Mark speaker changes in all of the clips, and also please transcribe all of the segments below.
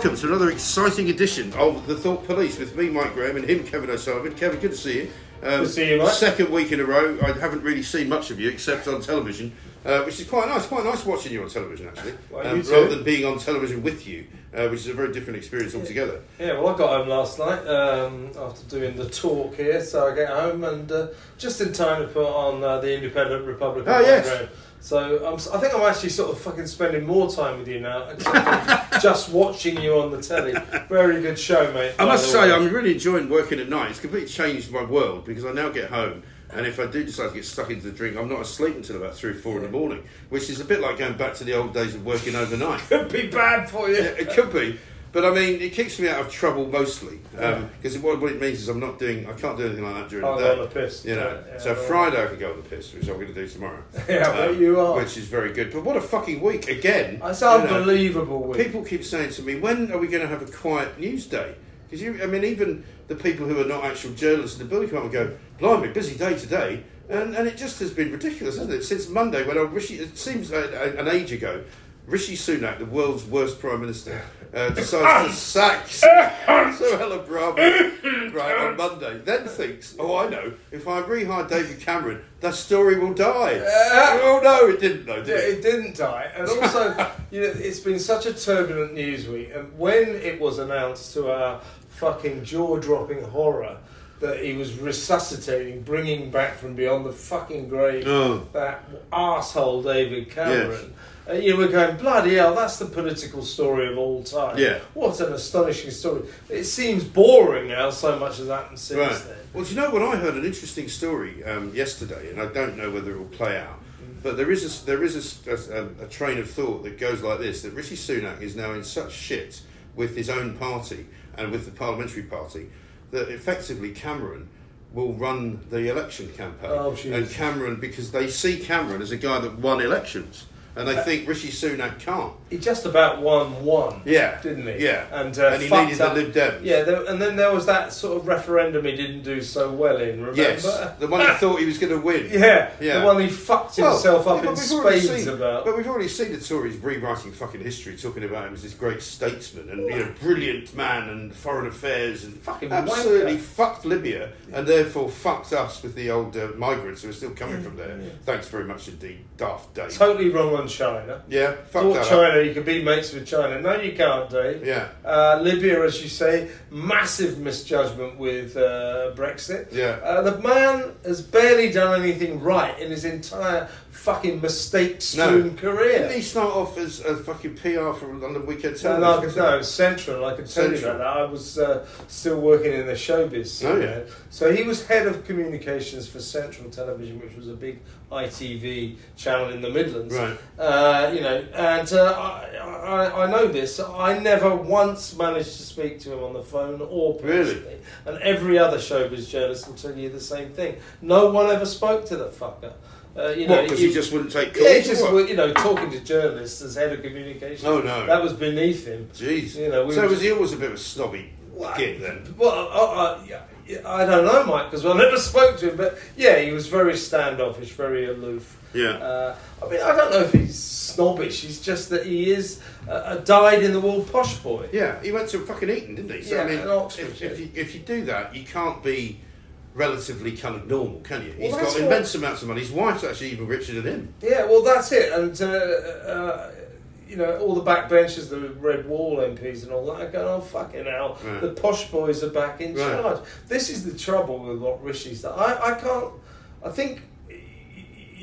Speaker 1: Welcome to another exciting edition of the Thought Police with me, Mike Graham, and him, Kevin O'Sullivan. Kevin, good to see you. Um,
Speaker 2: Good to see you, Mike.
Speaker 1: Second week in a row. I haven't really seen much of you except on television, uh, which is quite nice. Quite nice watching you on television, actually,
Speaker 2: Well,
Speaker 1: um,
Speaker 2: you too.
Speaker 1: rather than being on television with you, uh, which is a very different experience altogether.
Speaker 2: Yeah, well, I got home last night um, after doing the talk here, so I get home and uh, just in time to put on uh, the Independent Republican.
Speaker 1: Oh, yes.
Speaker 2: program. So um, I'm, s- I think I'm actually sort of fucking spending more time with you now, just watching you on the telly. Very good show, mate.
Speaker 1: I must say,
Speaker 2: way.
Speaker 1: I'm really enjoying working at night. It's completely changed my world because I now get home. And if I do decide to get stuck into the drink, I'm not asleep until about three or four in the morning, which is a bit like going back to the old days of working overnight.
Speaker 2: could be bad for you.
Speaker 1: Yeah, it could be, but I mean, it keeps me out of trouble mostly um, because what, what it means is I'm not doing, I can't do anything like that during
Speaker 2: I'll
Speaker 1: the
Speaker 2: go
Speaker 1: day.
Speaker 2: on the piss.
Speaker 1: You know,
Speaker 2: Yeah, yeah,
Speaker 1: so
Speaker 2: well-
Speaker 1: Friday I can go on the piss, which I'm going to do tomorrow.
Speaker 2: Yeah, I bet um, you are.
Speaker 1: Which is very good. But what a fucking week again! Know.
Speaker 2: unbelievable. week.
Speaker 1: People keep saying to me, when are we going to have a quiet news day? Because you, I mean, even the people who are not actual journalists in the building and go, blimey, busy day today. And, and it just has been ridiculous, hasn't it? Since Monday, when I, Rishi, it seems a, a- an age ago, Rishi Sunak, the world's worst prime minister, uh, decides to sack ah! ah! So, Suella Bravo right on Monday. Then thinks, oh, I know, if I rehire David Cameron, that story will die. Uh, oh no, it didn't though, did it?
Speaker 2: it didn't die, and also, you know, it's been such a turbulent news week. And when it was announced to our fucking jaw-dropping horror that he was resuscitating, bringing back from beyond the fucking grave
Speaker 1: Oh.
Speaker 2: that asshole David Cameron. Uh, you were going bloody hell. That's the political story of all time.
Speaker 1: Yeah.
Speaker 2: what an astonishing story. It seems boring now. So much has happened since
Speaker 1: Right.
Speaker 2: then.
Speaker 1: Well, do you know what I heard an interesting story um, yesterday, and I don't know whether it will play out. But there is a, there is a a, a- train of thought that goes like this: that Rishi Sunak is now in such shit with his own party and with the parliamentary party that effectively Cameron will run the election campaign.
Speaker 2: Oh,
Speaker 1: and Cameron, because they see Cameron as a guy that won elections, and I think Rishi Sunak can't.
Speaker 2: He just about won one.
Speaker 1: Yeah.
Speaker 2: didn't he?
Speaker 1: Yeah.
Speaker 2: and uh,
Speaker 1: And he needed the
Speaker 2: up-
Speaker 1: Lib Dems.
Speaker 2: Yeah, there, and then there was that sort of referendum he didn't do so well in. Remember?
Speaker 1: Yes, the one he thought he was going to win.
Speaker 2: Yeah,
Speaker 1: Yeah.
Speaker 2: the one he fucked himself
Speaker 1: Well,
Speaker 2: up
Speaker 1: yeah,
Speaker 2: in
Speaker 1: but we've already
Speaker 2: spades
Speaker 1: seen-
Speaker 2: about.
Speaker 1: But we've already seen the Tories rewriting fucking history, talking about him as this great statesman and you know brilliant man and foreign affairs and
Speaker 2: Fucking
Speaker 1: absolutely
Speaker 2: wanker.
Speaker 1: fucked Libya and therefore fucked us with the old uh, migrants who are still coming from there. Thanks very much indeed, Daft Dave.
Speaker 2: Totally wrong on China.
Speaker 1: yeah, fuck that up.
Speaker 2: China, you could be mates with China. No, you can't, Dave.
Speaker 1: Yeah.
Speaker 2: Uh, Libya, as you say, massive misjudgment with uh, Brexit.
Speaker 1: Yeah.
Speaker 2: Uh, the man has barely done anything right in his entire fucking mistake-strewn career.
Speaker 1: Didn't he start off as a fucking PR for London Weekend
Speaker 2: No,
Speaker 1: Television?
Speaker 2: no, no, Central. I can tell you
Speaker 1: Central.
Speaker 2: about that. I was uh, still working in the showbiz.
Speaker 1: Oh, yeah.
Speaker 2: So he was head of communications for Central Television, which was a big ITV channel in the Midlands.
Speaker 1: Right.
Speaker 2: Uh, you know, and uh, I, I, I know this. I never once managed to speak to him on the phone or personally.
Speaker 1: Really?
Speaker 2: personally. And every other showbiz journalist will tell you the same thing. No one ever spoke to the fucker. Uh, you know?
Speaker 1: Because he just wouldn't take calls.
Speaker 2: yeah, just
Speaker 1: what?
Speaker 2: you know talking to journalists as head of communications.
Speaker 1: Oh, no.
Speaker 2: that was beneath him.
Speaker 1: Jeez.
Speaker 2: You know, we
Speaker 1: so was
Speaker 2: just-
Speaker 1: he always a bit of a snobby git then?
Speaker 2: Well, I, I, yeah, yeah, I don't know, Mike, because I never spoke to him. But yeah, he was very standoffish, very aloof.
Speaker 1: Yeah.
Speaker 2: Uh, I mean, I don't know if he's snobbish. He's just that he is a, a dyed-in-the-wool posh boy.
Speaker 1: Yeah, he went to fucking Eton, didn't he? So
Speaker 2: Yeah,
Speaker 1: I mean,
Speaker 2: Oxford,
Speaker 1: if,
Speaker 2: yeah.
Speaker 1: if, you, if you do that, you can't be relatively kind of normal, can you? He's
Speaker 2: Well,
Speaker 1: got
Speaker 2: that's what-
Speaker 1: immense amounts of money. His wife's actually even richer than him.
Speaker 2: Yeah, well, that's it. And uh, uh, you know, all the backbenchers, the Red Wall MPs and all that are going, oh, fucking hell,
Speaker 1: Right.
Speaker 2: the posh boys are back in
Speaker 1: Right.
Speaker 2: charge. This is the trouble with what Rishi's done. I, I can't, I think,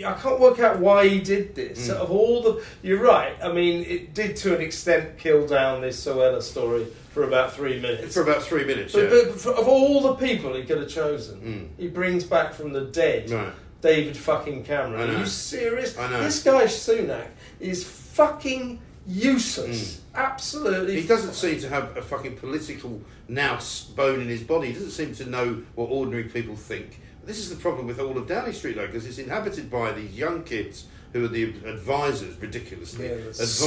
Speaker 2: I can't work out why he did this.
Speaker 1: Mm.
Speaker 2: Of all the, you're right. I mean, it did to an extent kill down this Suella story for about three minutes.
Speaker 1: For about three minutes,
Speaker 2: But,
Speaker 1: yeah.
Speaker 2: but for, of all the people he could have chosen,
Speaker 1: Mm.
Speaker 2: he brings back from the dead
Speaker 1: Right.
Speaker 2: David fucking Cameron. Are you serious?
Speaker 1: I know.
Speaker 2: This guy Sunak is fucking useless. Absolutely.
Speaker 1: Mm. He doesn't seem to have a fucking political nous bone in his body. He doesn't seem to know what ordinary people think. This is the problem with all of Downing Street, though, because it's inhabited by these young kids who are the advisors, ridiculously.
Speaker 2: Yeah,
Speaker 1: advisors.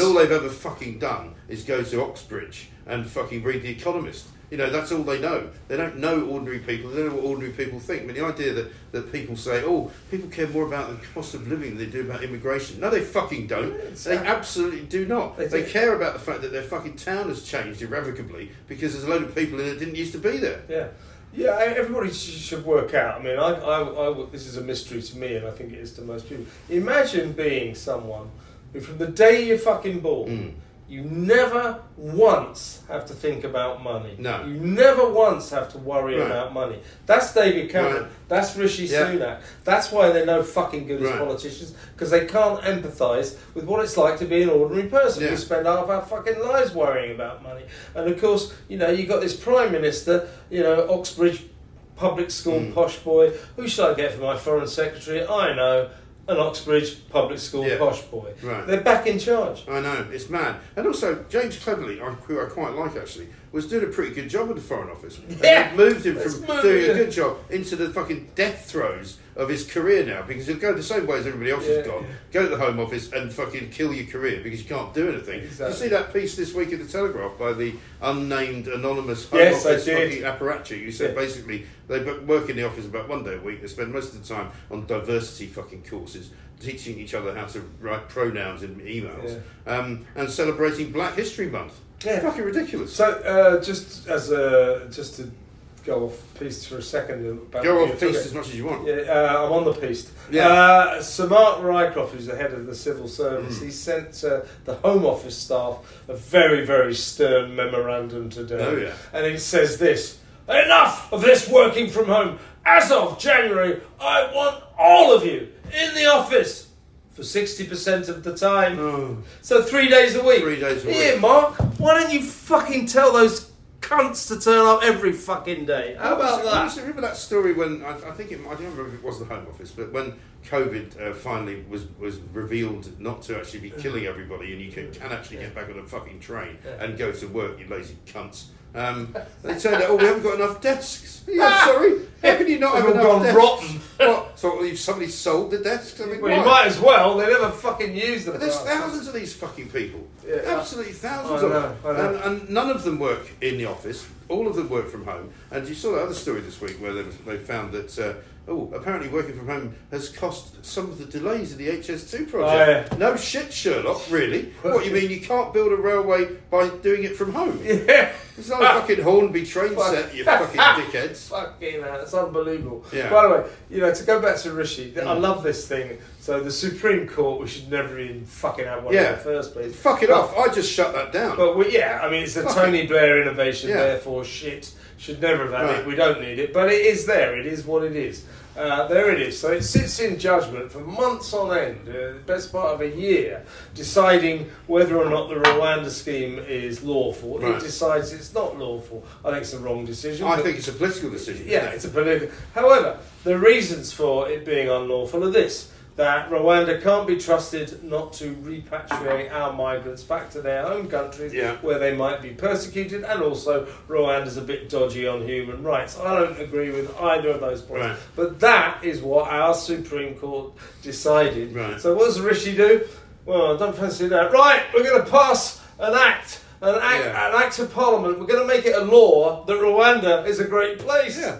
Speaker 1: And all they've ever fucking done is go to Oxbridge and fucking read The Economist. You know, that's all they know. They don't know ordinary people. They don't know what ordinary people think. I mean, the idea that, that people say, oh, people care more about the cost of living than they do about immigration. No, they fucking don't. They absolutely do not.
Speaker 2: They
Speaker 1: They,
Speaker 2: do.
Speaker 1: care about the fact that their fucking town has changed irrevocably because there's a load of people in it that didn't used to be there.
Speaker 2: Yeah, yeah. Everybody should work out. I mean, I, I, I this is a mystery to me, and I think it is to most people. Imagine being someone who, from the day you're fucking born,
Speaker 1: Mm.
Speaker 2: You never once have to think about money.
Speaker 1: No.
Speaker 2: You never once have to worry
Speaker 1: Right.
Speaker 2: about money. That's David Cameron.
Speaker 1: Right.
Speaker 2: That's Rishi
Speaker 1: Yeah.
Speaker 2: Sunak. That's why they're no fucking good as politicians because they can't empathise with what it's like to be an ordinary person.
Speaker 1: Yeah.
Speaker 2: We spend half our fucking lives worrying about money, and of course, you know, you've got this prime minister, you know, Oxbridge public school
Speaker 1: Mm.
Speaker 2: posh boy. Who should I get for my foreign secretary? I know. An Oxbridge public school
Speaker 1: Yeah.
Speaker 2: posh boy.
Speaker 1: Right.
Speaker 2: They're back in charge.
Speaker 1: I know, it's mad. And also, James Cleverly, I- who I quite like actually, was doing a pretty good job at the Foreign Office.
Speaker 2: Yeah.
Speaker 1: moved him
Speaker 2: Let's
Speaker 1: from
Speaker 2: move
Speaker 1: doing a good job into the fucking death throes of his career now because he'll go the same way as everybody else
Speaker 2: Yeah,
Speaker 1: has gone. Go to the Home Office and fucking kill your career because you can't do anything. Did
Speaker 2: Exactly.
Speaker 1: you see that piece this week in the Telegraph by the unnamed anonymous Home
Speaker 2: Yes,
Speaker 1: Office fucking apparatchik? You said
Speaker 2: Yeah.
Speaker 1: basically they work in the office about one day a week. They spend most of the time on diversity fucking courses, teaching each other how to write pronouns in emails, um, and celebrating Black History Month.
Speaker 2: Yeah.
Speaker 1: Fucking ridiculous.
Speaker 2: So, uh, just as a just to go off piece for a second. About
Speaker 1: Go off
Speaker 2: talking-
Speaker 1: as much as you want.
Speaker 2: Yeah, uh, I'm on the piece.
Speaker 1: Yeah.
Speaker 2: Uh, Sir Mark Rycroft, who's the head of the civil service, he sent uh, the Home Office staff a very, very stern memorandum today.
Speaker 1: Oh, yeah.
Speaker 2: And it says this Enough of this working from home. As of January, I want all of you in the office for 60% of the time.
Speaker 1: Oh.
Speaker 2: So three days a week.
Speaker 1: Three days a
Speaker 2: Here,
Speaker 1: week.
Speaker 2: Mark, why don't you fucking tell those cunts to turn up every fucking day? How about that?
Speaker 1: was it? Remember that story when I, I think it, I don't remember if it was the Home Office, but when COVID uh, finally was was revealed not to actually be killing everybody, and you can, can actually get back on a fucking train and go to work, you lazy cunts. Um, they turned out, oh, we haven't got enough desks. Yeah, sorry. How can you not have
Speaker 2: They've all
Speaker 1: enough
Speaker 2: gone
Speaker 1: desks?
Speaker 2: rotten.
Speaker 1: What? So if somebody sold the desks? I mean,
Speaker 2: Well, you
Speaker 1: why?
Speaker 2: might as well. They never fucking use them.
Speaker 1: But there's thousands of these fucking people.
Speaker 2: Yeah.
Speaker 1: Absolutely thousands
Speaker 2: I
Speaker 1: of
Speaker 2: know,
Speaker 1: them.
Speaker 2: I know.
Speaker 1: And, and none of them work in the office. All of them work from home. And you saw that other story this week where they, they found that, uh, oh, apparently working from home has cost some of the delays in the HS2 project.
Speaker 2: Oh,
Speaker 1: No shit, Sherlock, really. what, you mean you can't build a railway by doing it from home?
Speaker 2: Yeah.
Speaker 1: It's not a fucking Hornby train
Speaker 2: Fuck.
Speaker 1: set, you fucking dickheads.
Speaker 2: Fucking hell, it's unbelievable.
Speaker 1: Yeah.
Speaker 2: By the way, you know, to go back to Rishi, I mm. love this thing. So the Supreme Court, we should never even fucking have one
Speaker 1: Yeah.
Speaker 2: in the first place.
Speaker 1: Fuck it
Speaker 2: But-
Speaker 1: off. I just shut that down.
Speaker 2: But we, yeah, I mean, it's a
Speaker 1: Fuck
Speaker 2: Tony Blair innovation,
Speaker 1: Yeah.
Speaker 2: therefore shit. Should never have had
Speaker 1: Right.
Speaker 2: it. We don't need it, but it is there. It is what it is. Uh, there it is. So it sits in judgment for months on end, uh, the best part of a year, deciding whether or not the Rwanda scheme is lawful.
Speaker 1: Right.
Speaker 2: It decides it's not lawful. I think it's a wrong decision.
Speaker 1: I think it's a political decision.
Speaker 2: yeah,
Speaker 1: it?
Speaker 2: it's a political. However, the reasons for it being unlawful are this: that Rwanda can't be trusted not to repatriate our migrants back to their home countries
Speaker 1: Yeah.
Speaker 2: where they might be persecuted, and also Rwanda's a bit dodgy on human rights. I don't agree with either of those points,
Speaker 1: Right.
Speaker 2: but that is what our Supreme Court decided.
Speaker 1: Right.
Speaker 2: So, what does Rishi do? Well, I don't fancy that. Right, we're going to pass an act. An act,
Speaker 1: Yeah.
Speaker 2: an act of parliament. We're going to make it a law that Rwanda is a great place.
Speaker 1: Yeah.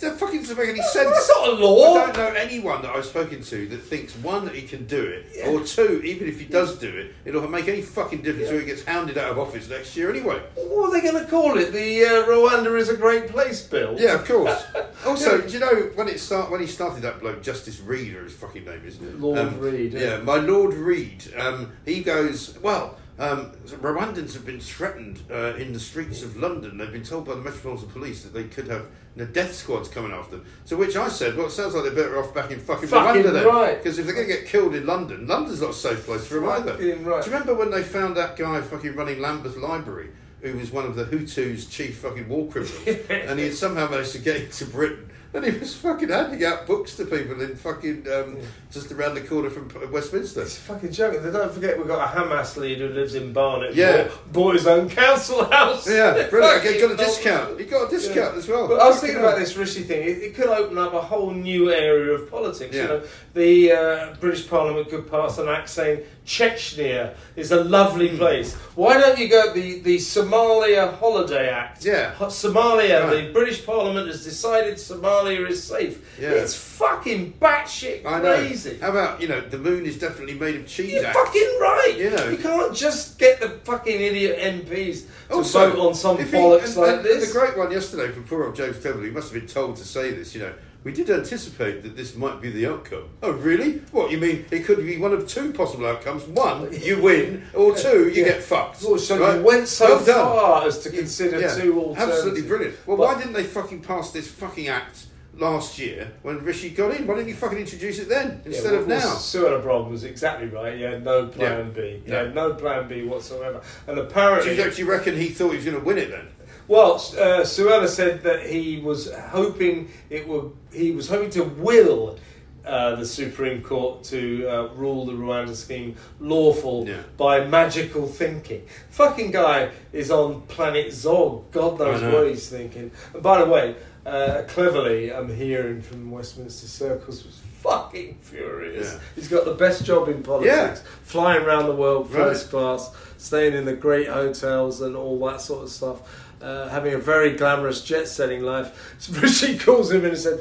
Speaker 1: That fucking doesn't make any sense.
Speaker 2: That's not a law.
Speaker 1: I don't know anyone that I've spoken to that thinks one that he can do it, or two, even if he does do it, it'll make any fucking difference
Speaker 2: Yeah.
Speaker 1: who he gets hounded out of office next year anyway.
Speaker 2: What are they going to call it? The uh, Rwanda is a great place bill?
Speaker 1: Yeah, of course. Also, do you know when it start when he started that bloke Justice Reed or his fucking name is
Speaker 2: Lord Reed, yeah.
Speaker 1: Yeah, my Lord Reed. Um, he goes well. Um, Rwandans have been threatened uh, in the streets of London. They've been told by the Metropolitan Police that they could have know, death squads coming after them. To which I said, well, it sounds like they're better off back in fucking,
Speaker 2: Fucking
Speaker 1: Rwanda then.
Speaker 2: right.
Speaker 1: Because if they're going to get killed in London, London's not a safe place for them either.
Speaker 2: Right.
Speaker 1: Do you remember when they found that guy fucking running Lambeth Library, who was one of the Hutus' chief fucking war criminals, and he had somehow managed to get into Britain, and he was fucking handing out books to people in fucking um, just around the corner from Westminster.
Speaker 2: It's a fucking joke. And don't forget, we've got a Hamas leader who lives in Barnet.
Speaker 1: Yeah.
Speaker 2: His own council house.
Speaker 1: Yeah, brilliant. He got a discount. He got a discount as well.
Speaker 2: But I was thinking about this Rishi thing. It, it could open up a whole new area of politics.
Speaker 1: Yeah.
Speaker 2: You know, the uh, British Parliament could pass an act saying Chechnya is a lovely
Speaker 1: Hmm.
Speaker 2: place. Why don't you go the the Somalia Holiday Act?
Speaker 1: Yeah.
Speaker 2: Ho- Somalia.
Speaker 1: Right.
Speaker 2: The British Parliament has decided Somalia is safe.
Speaker 1: Yeah.
Speaker 2: It's fucking batshit crazy.
Speaker 1: How about you know the moon is definitely made of cheese.
Speaker 2: You're
Speaker 1: Act.
Speaker 2: fucking right.
Speaker 1: You know.
Speaker 2: you can't just get the fucking idiot MPs to
Speaker 1: Also,
Speaker 2: vote on some
Speaker 1: if he-
Speaker 2: bollocks
Speaker 1: and-
Speaker 2: like
Speaker 1: and- and
Speaker 2: this.
Speaker 1: The great one yesterday from poor old James Cleverly, he must have been told to say this, you know. We did anticipate that this might be the outcome. Oh, really? What, you mean it could be one of two possible outcomes? One, you win, or two, you
Speaker 2: Yeah.
Speaker 1: get fucked.
Speaker 2: Oh, so
Speaker 1: Right?
Speaker 2: you went so
Speaker 1: Well
Speaker 2: far as to consider
Speaker 1: Yeah,
Speaker 2: two alternatives.
Speaker 1: Absolutely brilliant. Well,
Speaker 2: But-
Speaker 1: why didn't they fucking pass this fucking act last year when Rishi got in? Why didn't you fucking introduce it then
Speaker 2: Yeah,
Speaker 1: instead
Speaker 2: well,
Speaker 1: of
Speaker 2: well,
Speaker 1: now?
Speaker 2: Suella Brog was exactly right. He had no plan
Speaker 1: Yeah.
Speaker 2: B. He
Speaker 1: No.
Speaker 2: had no plan B whatsoever. And apparently,
Speaker 1: do you reckon he thought he was going to win it then?
Speaker 2: Well, uh, Suella said that he was hoping it would. He was hoping to will. Uh, the Supreme Court to uh, rule the Rwanda scheme lawful
Speaker 1: Yeah.
Speaker 2: by magical thinking. Fucking guy is on planet Zog. God knows
Speaker 1: know.
Speaker 2: what he's thinking. And by the way, uh, cleverly, I'm hearing from Westminster circles was fucking furious.
Speaker 1: Yeah.
Speaker 2: He's got the best job in politics, flying around the world
Speaker 1: Right.
Speaker 2: first class, staying in the great hotels and all that sort of stuff, uh, having a very glamorous jet setting life. So Rishi calls him in and said,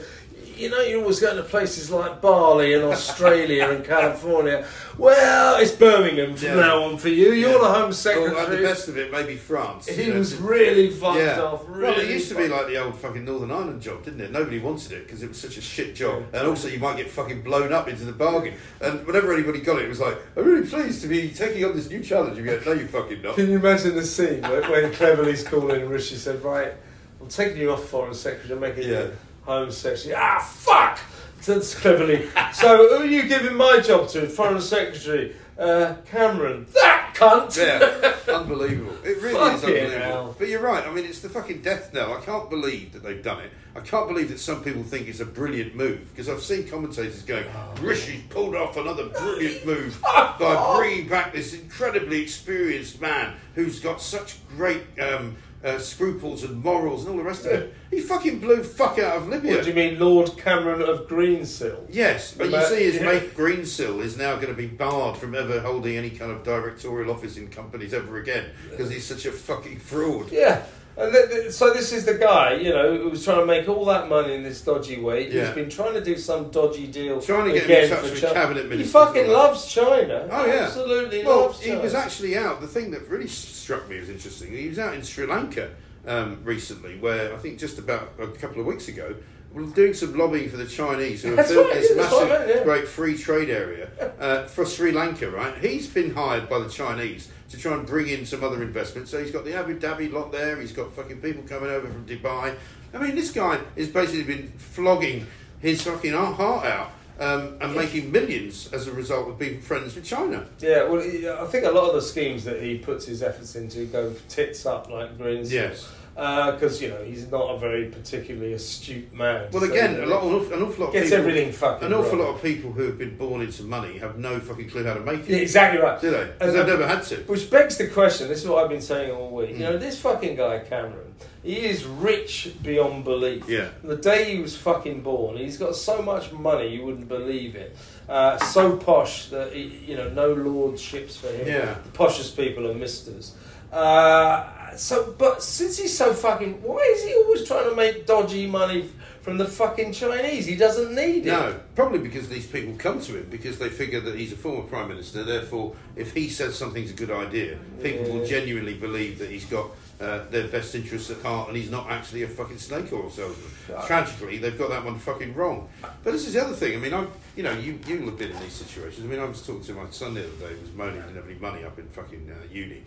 Speaker 2: you know, you're always going to places like Bali and Australia and California. Well, it's Birmingham from
Speaker 1: Yeah.
Speaker 2: now on for you. You're
Speaker 1: Yeah.
Speaker 2: the Home Secretary.
Speaker 1: Well, at the best of it, maybe France.
Speaker 2: he
Speaker 1: know,
Speaker 2: was really fucked
Speaker 1: yeah.
Speaker 2: off. Really
Speaker 1: well, it used to be like the old fucking Northern Ireland job, didn't it? Nobody wanted it because it was such a shit job, and also you might get fucking blown up into the bargain. And whenever anybody got it, it was like, "I'm really pleased to be taking on this new challenge." You go, "No, you fucking not."
Speaker 2: Can you imagine the scene when, when Cleverly's calling and Rishi said, Right, I'm taking you off Foreign Secretary, making
Speaker 1: Yeah.
Speaker 2: you Home Secretary. Ah, fuck! That's Cleverly. so, who are you giving my job to? Foreign Secretary? Uh, Cameron. That cunt!
Speaker 1: Yeah, unbelievable. It really is unbelievable.
Speaker 2: hell.
Speaker 1: But you're right. I mean, it's the fucking death knell. I can't believe that they've done it. I can't believe that some people think it's a brilliant move because I've seen commentators going,
Speaker 2: Oh.
Speaker 1: "Rishi's pulled off another brilliant move by bringing back this incredibly experienced man who's got such great." Um, uh, scruples and morals and all the rest of it. He fucking blew fuck out of Libya.
Speaker 2: What do you mean, Lord Cameron of Greensill?
Speaker 1: Yes, but you see, his
Speaker 2: yeah.
Speaker 1: mate Greensill is now going to be barred from ever holding any kind of directorial office in companies ever again because he's such a fucking fraud.
Speaker 2: Yeah. And th- th- so this is the guy, you know, who was trying to make all that money in this dodgy way.
Speaker 1: Yeah.
Speaker 2: He's been trying to do some dodgy deal.
Speaker 1: Trying to get
Speaker 2: again
Speaker 1: in touch with
Speaker 2: China.
Speaker 1: cabinet
Speaker 2: He fucking
Speaker 1: and all that.
Speaker 2: loves China.
Speaker 1: Oh yeah,
Speaker 2: absolutely
Speaker 1: Well,
Speaker 2: loves
Speaker 1: he
Speaker 2: China.
Speaker 1: was actually out. The thing that really struck me as interesting. He was out in Sri Lanka um, recently, where I think just about a couple of weeks ago, was doing some lobbying for the Chinese who have built
Speaker 2: right,
Speaker 1: this massive,
Speaker 2: meant, yeah.
Speaker 1: great free trade area uh, for Sri Lanka. Right, he's been hired by the Chinese to try and bring in some other investment. So he's got the Abu Dhabi lot there. He's got fucking people coming over from Dubai. I mean, this guy has basically been flogging his fucking heart out. Um, and making millions as a result of being friends with China.
Speaker 2: Yeah, well, I think a lot of the schemes that he puts his efforts into go tits up like Greensill.
Speaker 1: Yes.
Speaker 2: Because, you know, he's not a very particularly astute man.
Speaker 1: Well, again, a lot, an awful, an awful lot of
Speaker 2: Gets
Speaker 1: people,
Speaker 2: everything fucking
Speaker 1: an awful lot of people who have been born into money have no fucking clue how to make it.
Speaker 2: Yeah, exactly right.
Speaker 1: Do they? Because they've never had to.
Speaker 2: Which begs the question, this is what I've been saying all week. You
Speaker 1: Mm.
Speaker 2: know, this fucking guy, Cameron, he is rich beyond belief.
Speaker 1: Yeah.
Speaker 2: The day he was fucking born, he's got so much money you wouldn't believe it. Uh, so posh that, he, you know, no lordships for him.
Speaker 1: Yeah.
Speaker 2: The poshest people are misters. Uh, so, but since he's so fucking, why is he always trying to make dodgy money from the fucking Chinese? He doesn't need it.
Speaker 1: No, probably because these people come to him because they figure that he's a former prime minister. Therefore, if he says something's a good idea, people will genuinely believe that he's got uh, their best interests at heart, and he's not actually a fucking snake oil salesman. Tragically, they've got that one fucking wrong. But this is the other thing. I mean, I, you know, you you'll have been in these situations. I mean, I was talking to my son the other day. He was moaning he didn't have any money up in fucking uh, uni,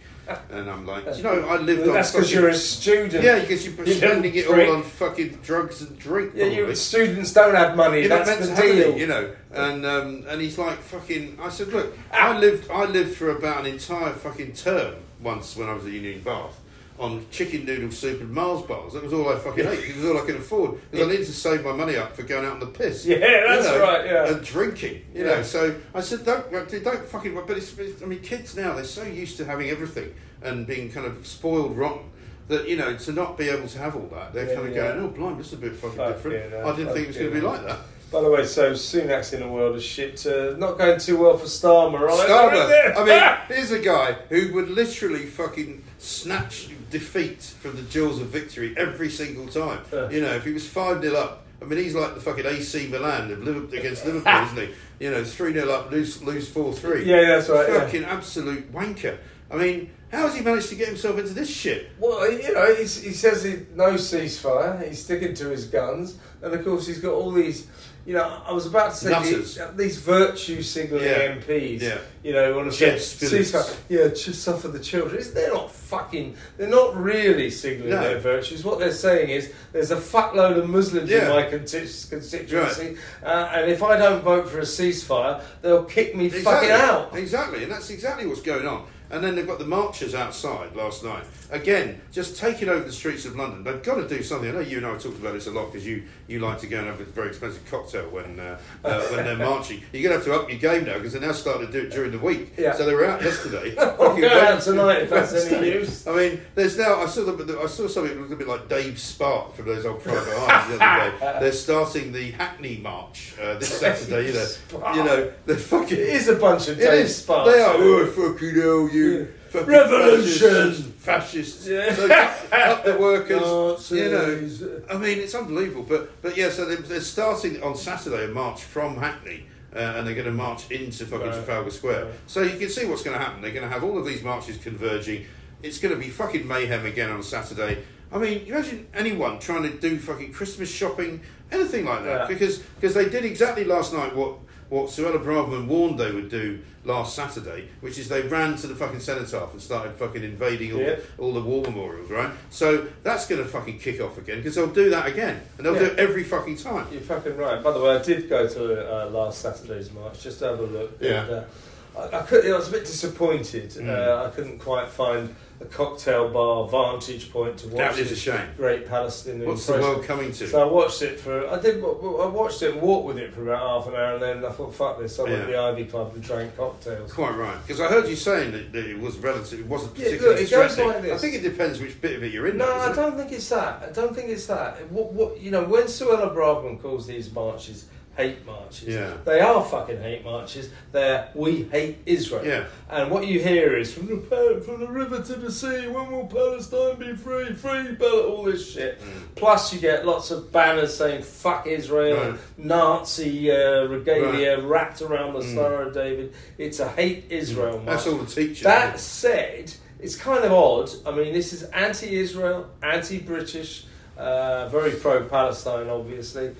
Speaker 1: and I'm like, you know, I lived
Speaker 2: Well,
Speaker 1: on.
Speaker 2: that's because you're a student.
Speaker 1: yeah, because you're
Speaker 2: You
Speaker 1: spending it all on fucking drugs and drink.
Speaker 2: Yeah, you, students don't have money.
Speaker 1: You're not
Speaker 2: that's
Speaker 1: meant
Speaker 2: the
Speaker 1: to have
Speaker 2: deal.
Speaker 1: any, you know. And um, and he's like fucking. I said, look, I lived I lived for about an entire fucking term once when I was at Union Bath on chicken noodle soup and Mars bars. That was all I fucking ate. It was all I could afford because I needed to save my money up for going out on the piss.
Speaker 2: Yeah, that's right, yeah.
Speaker 1: And drinking, you
Speaker 2: Yeah.
Speaker 1: know. So I said, don't don't fucking. But it's, it's I mean, kids now they're so used to having everything and being kind of spoiled rotten. That you know, to not be able to have all that, they're
Speaker 2: Yeah,
Speaker 1: kind of
Speaker 2: yeah.
Speaker 1: going, "Oh, blind, this is a bit fucking
Speaker 2: Fuck
Speaker 1: different."
Speaker 2: yeah,
Speaker 1: I didn't think it was going to be like that.
Speaker 2: By the way, so Sunak's in a world of shit. Uh, not going too well for Starmer, right?
Speaker 1: Starmer. I mean, here's a guy who would literally fucking snatch defeat from the jaws of victory every single time.
Speaker 2: Yeah.
Speaker 1: You know, if he was 5 0 up, I mean, he's like the fucking AC Milan of Liverpool, against Liverpool, isn't he? You know, 3 0 up, lose, lose 4 3.
Speaker 2: Yeah, that's right, yeah.
Speaker 1: Fucking absolute wanker. I mean, how has he managed to get himself into this shit?
Speaker 2: Well, you know, he's, he says he, no ceasefire. He's sticking to his guns, and of course, he's got all these. You know, I was about to say these,
Speaker 1: Nutters.
Speaker 2: these virtue signaling
Speaker 1: Yeah.
Speaker 2: MPs.
Speaker 1: Yeah.
Speaker 2: You know, want to say
Speaker 1: Jets, villains.
Speaker 2: ceasefire. Yeah, just suffer the children. They're not fucking. They're not really signaling
Speaker 1: No.
Speaker 2: their virtues. What they're saying is, there's a fuckload of Muslims in my constituency, uh, and if I don't vote for a ceasefire, they'll kick me fucking out.
Speaker 1: Exactly, and that's exactly what's going on. And then they've got the marchers outside last night. Again, just taking over the streets of London. They've got to do something. I know you and I have talked about this a lot because you, you like to go and have a very expensive cocktail when uh, uh, when they're marching. You're going to have to up your game now because they're now starting to do it during the week.
Speaker 2: Yeah.
Speaker 1: So they were out yesterday.
Speaker 2: I'll go out tonight if that's any use.
Speaker 1: I mean, there's now. I saw the, I saw something that looked a bit like Dave Spart from those old private eyes the other day. They're starting the Hackney March uh, this Saturday. You know, you know, they're fucking.
Speaker 2: It is a bunch of Dave. Sparts.
Speaker 1: They are. Oh, fucking hell, you.
Speaker 2: Revolution.
Speaker 1: Fascists. So, up the workers. You know. I mean, it's unbelievable. But but yeah, so they're, they're starting on Saturday a march from Hackney. Uh, and they're going to march into fucking
Speaker 2: Right.
Speaker 1: Trafalgar Square.
Speaker 2: Right.
Speaker 1: So you can see what's going to happen. They're going to have all of these marches converging. It's going to be fucking mayhem again on Saturday. I mean, imagine anyone trying to do fucking Christmas shopping, anything like that,
Speaker 2: Yeah.
Speaker 1: because because they did exactly last night what what Suella Braverman warned they would do last Saturday, which is they ran to the fucking cenotaph and started fucking invading all,
Speaker 2: Yeah.
Speaker 1: the, all the war memorials, right? So that's going to fucking kick off again because they'll do that again, and they'll do it every fucking time.
Speaker 2: You're fucking right. By the way, I did go to uh, last Saturday's march just to have a look.
Speaker 1: Yeah.
Speaker 2: And, uh, I, I, could, I was a bit disappointed.
Speaker 1: Mm.
Speaker 2: Uh, I couldn't quite find a cocktail bar vantage point to watch
Speaker 1: That is a shame.
Speaker 2: great Palestinian
Speaker 1: What's the world coming to?
Speaker 2: So I watched it for. I did. I watched it and walked with it for about half an hour, and then I thought, "Fuck this!" I went to the Ivy Club and drank cocktails.
Speaker 1: Quite right, because I heard you saying that, that it was relative, it wasn't particularly Yeah,
Speaker 2: look, it goes like this.
Speaker 1: I think it depends which bit of it you're in.
Speaker 2: No, I
Speaker 1: doesn't it?
Speaker 2: don't think it's that. I don't think it's that. What, what you know, when Suella Braverman calls these marches hate marches,
Speaker 1: Yeah.
Speaker 2: they are fucking hate marches. They're we hate Israel.
Speaker 1: Yeah.
Speaker 2: And what you hear is from the from the river to the sea, when will Palestine be free? Free, Pal-" all this shit. Plus, you get lots of banners saying "fuck Israel,"
Speaker 1: Right.
Speaker 2: Nazi uh, regalia wrapped around the Star of David. It's a hate Israel march.
Speaker 1: That's all the teachers.
Speaker 2: That said, it's kind of odd. I mean, this is anti-Israel, anti-British, uh, very pro-Palestine, obviously,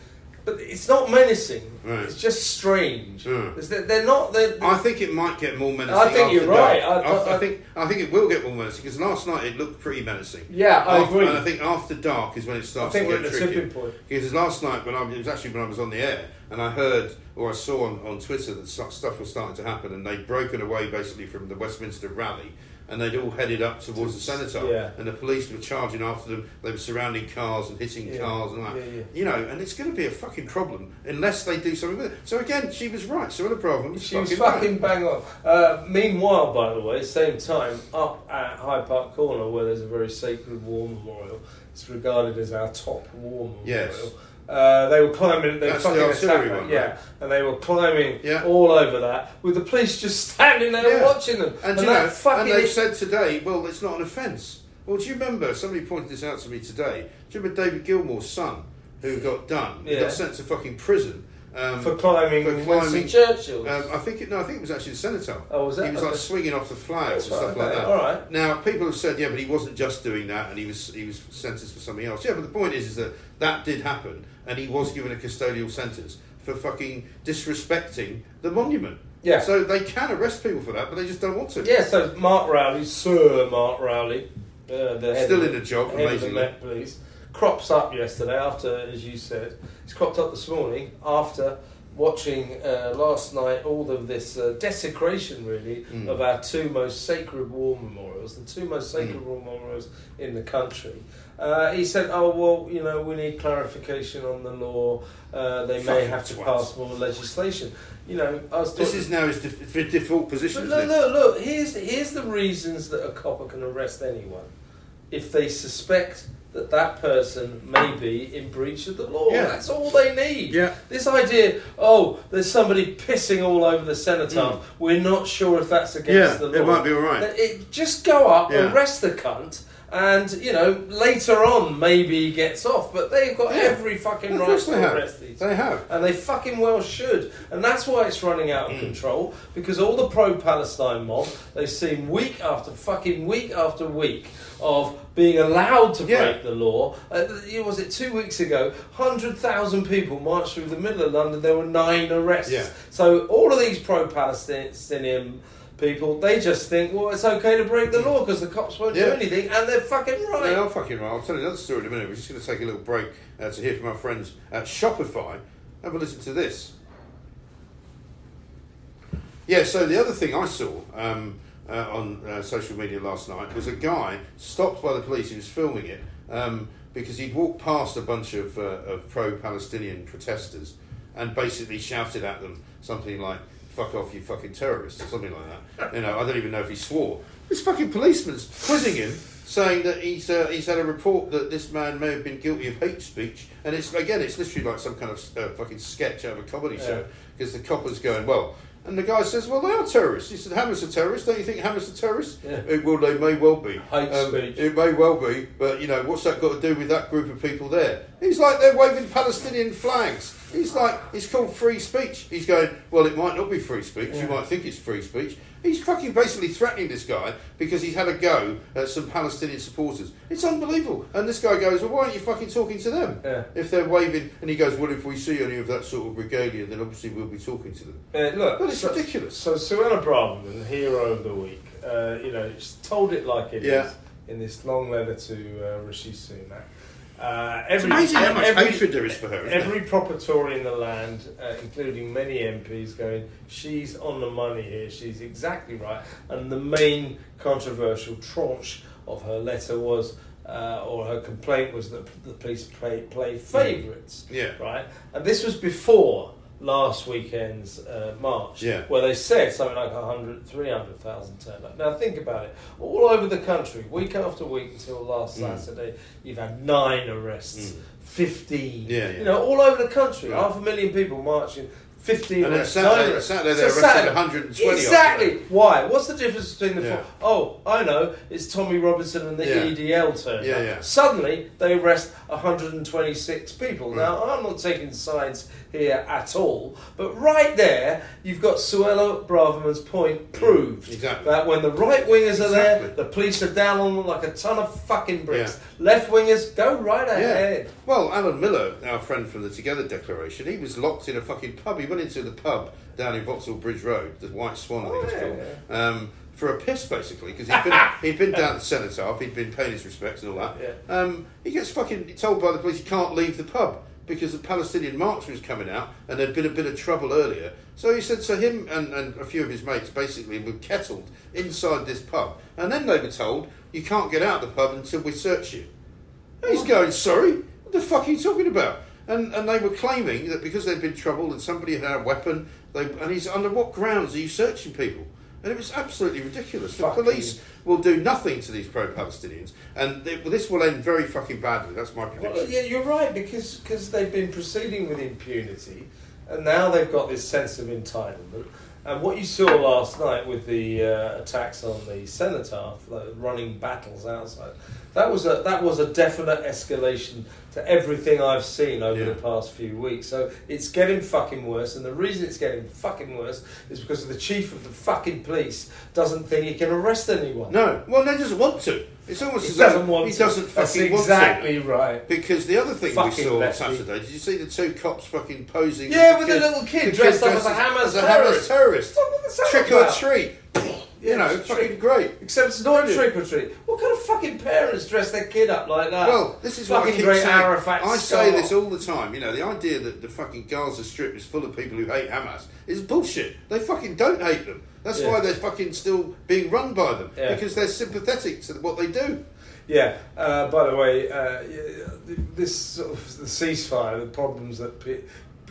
Speaker 2: but it's not menacing.
Speaker 1: Right.
Speaker 2: It's just strange.
Speaker 1: Mm.
Speaker 2: It's that They're not. They're,
Speaker 1: I think it might get more menacing.
Speaker 2: I think you're right. I-
Speaker 1: I,
Speaker 2: I-
Speaker 1: I think I think it will get more menacing because last night it looked pretty menacing.
Speaker 2: Yeah, I
Speaker 1: After-
Speaker 2: agree.
Speaker 1: And I think after dark is when it starts.
Speaker 2: I think
Speaker 1: to
Speaker 2: we're
Speaker 1: get
Speaker 2: at the tipping point.
Speaker 1: Because last night when I it was actually when I was on the air and I heard or I saw on, on Twitter that stuff was starting to happen and they'd broken away basically from the Westminster rally and they'd all headed up towards the cenotaph
Speaker 2: Yeah.
Speaker 1: and the police were charging after them. They were surrounding cars and hitting
Speaker 2: Yeah.
Speaker 1: cars and that.
Speaker 2: Yeah.
Speaker 1: You know, and it's going to be a fucking problem unless they do something with it. So again, she was right. So the problem was
Speaker 2: She was
Speaker 1: fucking, right.
Speaker 2: fucking bang on. Uh, meanwhile, by the way, same time, up at Hyde Park Corner, where there's a very sacred war memorial, it's regarded as our top war memorial.
Speaker 1: Yes.
Speaker 2: Uh, they were climbing. They
Speaker 1: That's
Speaker 2: fucking
Speaker 1: the artillery one,
Speaker 2: yeah,
Speaker 1: right?
Speaker 2: and they were climbing
Speaker 1: Yeah.
Speaker 2: all over that with the police just standing there
Speaker 1: Yeah.
Speaker 2: watching them.
Speaker 1: And, you know, and they've said today, well, it's not an offence. Well, do you remember? Somebody pointed this out to me today. Do you remember David Gilmour's son, who got done? He got sent to fucking prison um,
Speaker 2: for climbing,
Speaker 1: for
Speaker 2: Winston Churchill.
Speaker 1: Um, I think it, no, I think it was actually the cenotaph.
Speaker 2: Oh, was that?
Speaker 1: He was like swinging off the flags and
Speaker 2: That's
Speaker 1: stuff
Speaker 2: right,
Speaker 1: like
Speaker 2: okay,
Speaker 1: that.
Speaker 2: all right.
Speaker 1: Now people have said, yeah, but he wasn't just doing that, and he was he was sentenced for something else. Yeah, but the point is, is that that did happen, and he was given a custodial sentence for fucking disrespecting the monument.
Speaker 2: Yeah.
Speaker 1: So they can arrest people for that, but they just don't want to.
Speaker 2: Yeah, so Mark Rowley, Sir Mark Rowley, uh, the head
Speaker 1: Still
Speaker 2: of
Speaker 1: in the job,
Speaker 2: head of the. Met Police, crops up yesterday after, as you said, he's cropped up this morning after watching uh, last night all of this uh, desecration, really,
Speaker 1: Mm.
Speaker 2: of our two most sacred war memorials, the two most sacred
Speaker 1: Mm.
Speaker 2: war memorials in the country. Uh, he said, "Oh well, you know, we need clarification on the law. Uh, they may have to pass more legislation." You know, I was
Speaker 1: This is now his def- default position.
Speaker 2: but
Speaker 1: it?
Speaker 2: no, look. Here's here's the reasons that a copper can arrest anyone if they suspect that that person may be in breach of the law.
Speaker 1: Yeah.
Speaker 2: That's all they need.
Speaker 1: Yeah.
Speaker 2: This idea, oh, there's somebody pissing all over the cenotaph.
Speaker 1: Mm.
Speaker 2: We're not sure if that's
Speaker 1: Yeah,
Speaker 2: against the law.
Speaker 1: it might be all right.
Speaker 2: It, just go up,
Speaker 1: Yeah.
Speaker 2: arrest the cunt. And you know, later on, maybe he gets off, but they've got
Speaker 1: Yeah.
Speaker 2: every fucking right to arrest these
Speaker 1: They have.
Speaker 2: and they fucking well should. And that's why it's running out of
Speaker 1: Mm.
Speaker 2: control because all the pro-Palestine mob they've seen week after fucking week after week of being allowed to
Speaker 1: Yeah.
Speaker 2: break the law. Uh, was it two weeks ago? Hundred thousand people marched through the middle of London. There were nine arrests.
Speaker 1: Yeah.
Speaker 2: So all of these pro-Palestinian. People, they just think, well, it's okay to break the law because the cops won't do anything, and they're fucking right.
Speaker 1: They are fucking right. I'll tell you another story in a minute. We're just going to take a little break uh, to hear from our friends at Shopify. Have a listen to this. Yeah, so the other thing I saw um, uh, on uh, social media last night was a guy stopped by the police who was filming it um, because he'd walked past a bunch of, uh, of pro Palestinian protesters and basically shouted at them something like, fuck off, you fucking terrorist, or something like that. You know, I don't even know if he swore. This fucking policeman's quizzing him, saying that he's uh, he's had a report that this man may have been guilty of hate speech, and it's again, it's literally like some kind of uh, fucking sketch out of a comedy show because the copper's going well. And the guy says, "Well, they are terrorists." He said, "Hamas are terrorists. Don't you think Hamas are terrorists?"
Speaker 2: Yeah.
Speaker 1: "Eh, well, they may well be. Um,
Speaker 2: Hate speech.
Speaker 1: It may well be, but you know, what's that got to do with that group of people there? He's like they're waving Palestinian flags. He's like it's called free speech. He's going, well, it might not be free speech. You might think it's free speech. He's fucking basically threatening this guy because he's had a go at some Palestinian supporters. It's unbelievable. And this guy goes, well, why aren't you fucking talking to them
Speaker 2: Yeah.
Speaker 1: if they're waving? And he goes, well, if we see any of that sort of regalia, then obviously we'll be talking to them.
Speaker 2: Uh, look,
Speaker 1: But it's
Speaker 2: so-
Speaker 1: ridiculous.
Speaker 2: So Suella Braverman, hero of the week, uh, you know, told it like it is
Speaker 1: Yeah.
Speaker 2: in this long letter to uh, Rishi Sunak. Uh, every,
Speaker 1: amazing how much
Speaker 2: every-
Speaker 1: hatred there is for her, isn't
Speaker 2: Every proper Tory in the land, uh, including many MPs, going, she's on the money here, she's exactly right. And the main controversial tranche of her letter was, uh, or her complaint was that the police play, play favourites
Speaker 1: Yeah.
Speaker 2: right? And this was before last weekend's uh, march,
Speaker 1: Yeah.
Speaker 2: where they said something like 100, 300,000 turned up. Now think about it. All over the country, week after week until last
Speaker 1: Mm.
Speaker 2: Saturday, you've had nine arrests,
Speaker 1: Mm.
Speaker 2: 15.
Speaker 1: Yeah, yeah.
Speaker 2: You know, all over the country,
Speaker 1: Right.
Speaker 2: half a million people marching. 15
Speaker 1: And
Speaker 2: arrests,
Speaker 1: Saturday-. Saturday they
Speaker 2: So
Speaker 1: arrested
Speaker 2: Saturday-
Speaker 1: 120
Speaker 2: Exactly.
Speaker 1: that.
Speaker 2: Why? What's the difference between the
Speaker 1: Yeah.
Speaker 2: four? Oh, I know. It's Tommy Robinson and the
Speaker 1: Yeah.
Speaker 2: EDL turn.
Speaker 1: Yeah, yeah.
Speaker 2: Suddenly, they arrest 126 people.
Speaker 1: Mm.
Speaker 2: Now, I'm not taking sides here at all, but right there, you've got Suella Braverman's point proved.
Speaker 1: Exactly.
Speaker 2: That when the right wingers are there, the police are down on them like a ton of fucking bricks. Left wingers, go right ahead.
Speaker 1: Well, Alan Miller, our friend from the Together Declaration, he was locked in a fucking pub. He into the pub down in Vauxhall Bridge Road, the White Swan, I think
Speaker 2: Oh,
Speaker 1: it's
Speaker 2: yeah,
Speaker 1: called, um, for a piss, basically, because he'd been, he'd been down at the Cenotaph, he'd been paying his respects and all that.
Speaker 2: Yeah.
Speaker 1: Um, he gets fucking told by the police he can't leave the pub because the Palestinian march was coming out and there'd been a bit of trouble earlier. So he said, so him and, and a few of his mates basically were kettled inside this pub. And then they were told, you can't get out of the pub until we search you. And he's going, sorry, what the fuck are you talking about? And and they were claiming that because they'd been troubled and somebody had a weapon, they and he's under what grounds are you searching people? And it was absolutely ridiculous. The
Speaker 2: Fucking-
Speaker 1: police will do nothing to these pro-Palestinians, and they, well, this will end very fucking badly. That's my prediction.
Speaker 2: Well, yeah, you're right because cause they've been proceeding with impunity, and now they've got this sense of entitlement. And what you saw last night with the uh, attacks on the cenotaph, like running battles outside, That was a that was a definite escalation to everything I've seen over
Speaker 1: Yeah.
Speaker 2: the past few weeks. So it's getting fucking worse, and the reason it's getting fucking worse is because the chief of the fucking police doesn't think he can arrest anyone.
Speaker 1: No, well, no, he doesn't want to. It's almost
Speaker 2: he
Speaker 1: as
Speaker 2: doesn't want.
Speaker 1: he
Speaker 2: to.
Speaker 1: doesn't
Speaker 2: That's
Speaker 1: fucking want
Speaker 2: exactly right.
Speaker 1: Because the other thing we
Speaker 2: Fucking
Speaker 1: saw on. Saturday, did you see the two cops fucking posing?
Speaker 2: Yeah, with
Speaker 1: the
Speaker 2: the little kid dressed up as a Hamas
Speaker 1: as a
Speaker 2: terrorist.
Speaker 1: Hamas terrorist. Trick or treat. you know,
Speaker 2: it's
Speaker 1: fucking great.
Speaker 2: Except it's not trick or treat. What kind of fucking parents dress their kid up like that?
Speaker 1: Well, this is what I
Speaker 2: fucking
Speaker 1: keep
Speaker 2: great
Speaker 1: saying.
Speaker 2: Arafat
Speaker 1: I
Speaker 2: scar.
Speaker 1: say this all the time. You know, the idea that the fucking Gaza Strip is full of people who hate Hamas is bullshit. They fucking don't hate them. That's
Speaker 2: Yeah.
Speaker 1: why they're fucking still being run by them
Speaker 2: Yeah.
Speaker 1: because they're sympathetic to what they do.
Speaker 2: Yeah. Uh, by the way, uh, this sort of the ceasefire, the problems that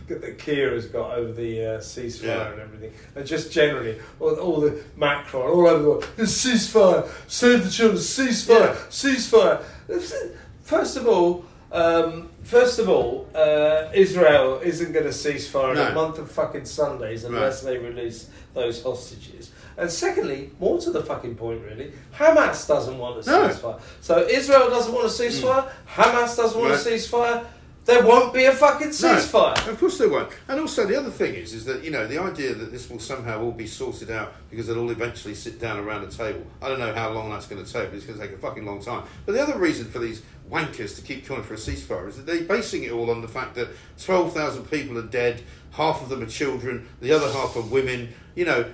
Speaker 2: that Keir has got over the uh, ceasefire
Speaker 1: Yeah.
Speaker 2: and everything, and just generally all, all the Macron all over the world. Ceasefire, save the children, ceasefire,
Speaker 1: Yeah.
Speaker 2: ceasefire. First of all. Um, first of all, uh, Israel isn't going to cease fire in a month of fucking Sundays unless they release those hostages. And secondly, more to the fucking point, really, Hamas doesn't want a
Speaker 1: No.
Speaker 2: ceasefire. So Israel doesn't want a ceasefire. Hamas doesn't want.
Speaker 1: Right.
Speaker 2: a ceasefire. There won't be a fucking
Speaker 1: No,
Speaker 2: ceasefire.
Speaker 1: of course they won't. And also the other thing is, is that you know the idea that this will somehow all be sorted out because they'll all eventually sit down around a table. I don't know how long that's going to take, but it's going to take a fucking long time. But the other reason for these wankers to keep calling for a ceasefire is that they're basing it all on the fact that twelve thousand people are dead, half of them are children, the other half are women. You know.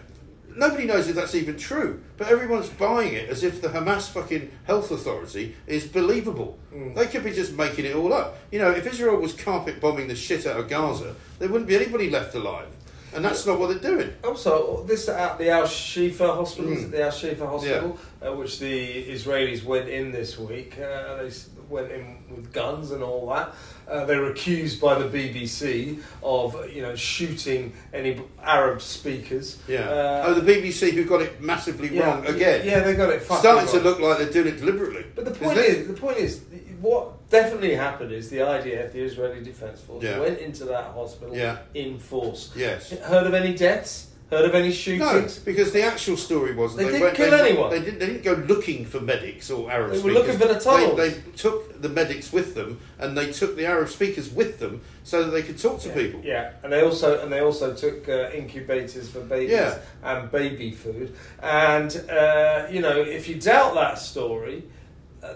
Speaker 1: Nobody knows if that's even true, but everyone's buying it as if the Hamas fucking health authority is believable. They could be just making it all up. You know, if Israel was carpet bombing the shit out of Gaza, there wouldn't be anybody left alive. And that's not what they're doing.
Speaker 2: Also, this at the Al Shifa hospital,
Speaker 1: Mm.
Speaker 2: the Al Shifa hospital, uh, which the Israelis went in this week. Uh, they went in with guns and all that. Uh, they were accused by the BBC of, you know, shooting any Arab speakers.
Speaker 1: Yeah.
Speaker 2: Uh,
Speaker 1: oh, the BBC who got it massively
Speaker 2: yeah,
Speaker 1: wrong again.
Speaker 2: Yeah, they got it. fucking
Speaker 1: Starting to look like they're doing it deliberately.
Speaker 2: But the point is, the point is, what definitely happened is the IDF, the Israeli Defense Force,
Speaker 1: Yeah.
Speaker 2: went into that hospital
Speaker 1: Yeah.
Speaker 2: in force.
Speaker 1: Yes.
Speaker 2: Heard of any deaths? Heard of any
Speaker 1: No,
Speaker 2: shootings?
Speaker 1: because the actual story was
Speaker 2: They didn't
Speaker 1: went-
Speaker 2: kill
Speaker 1: they,
Speaker 2: anyone.
Speaker 1: They didn't. They didn't go looking for medics or Arab speakers.
Speaker 2: They were
Speaker 1: speakers.
Speaker 2: looking for the tunnels.
Speaker 1: They, they took the medics with them, and they took the Arab speakers with them, so that they could talk to
Speaker 2: yeah,
Speaker 1: people.
Speaker 2: Yeah, and they also and they also took uh, incubators for babies
Speaker 1: Yeah.
Speaker 2: and baby food. And uh, you know, if you doubt that story,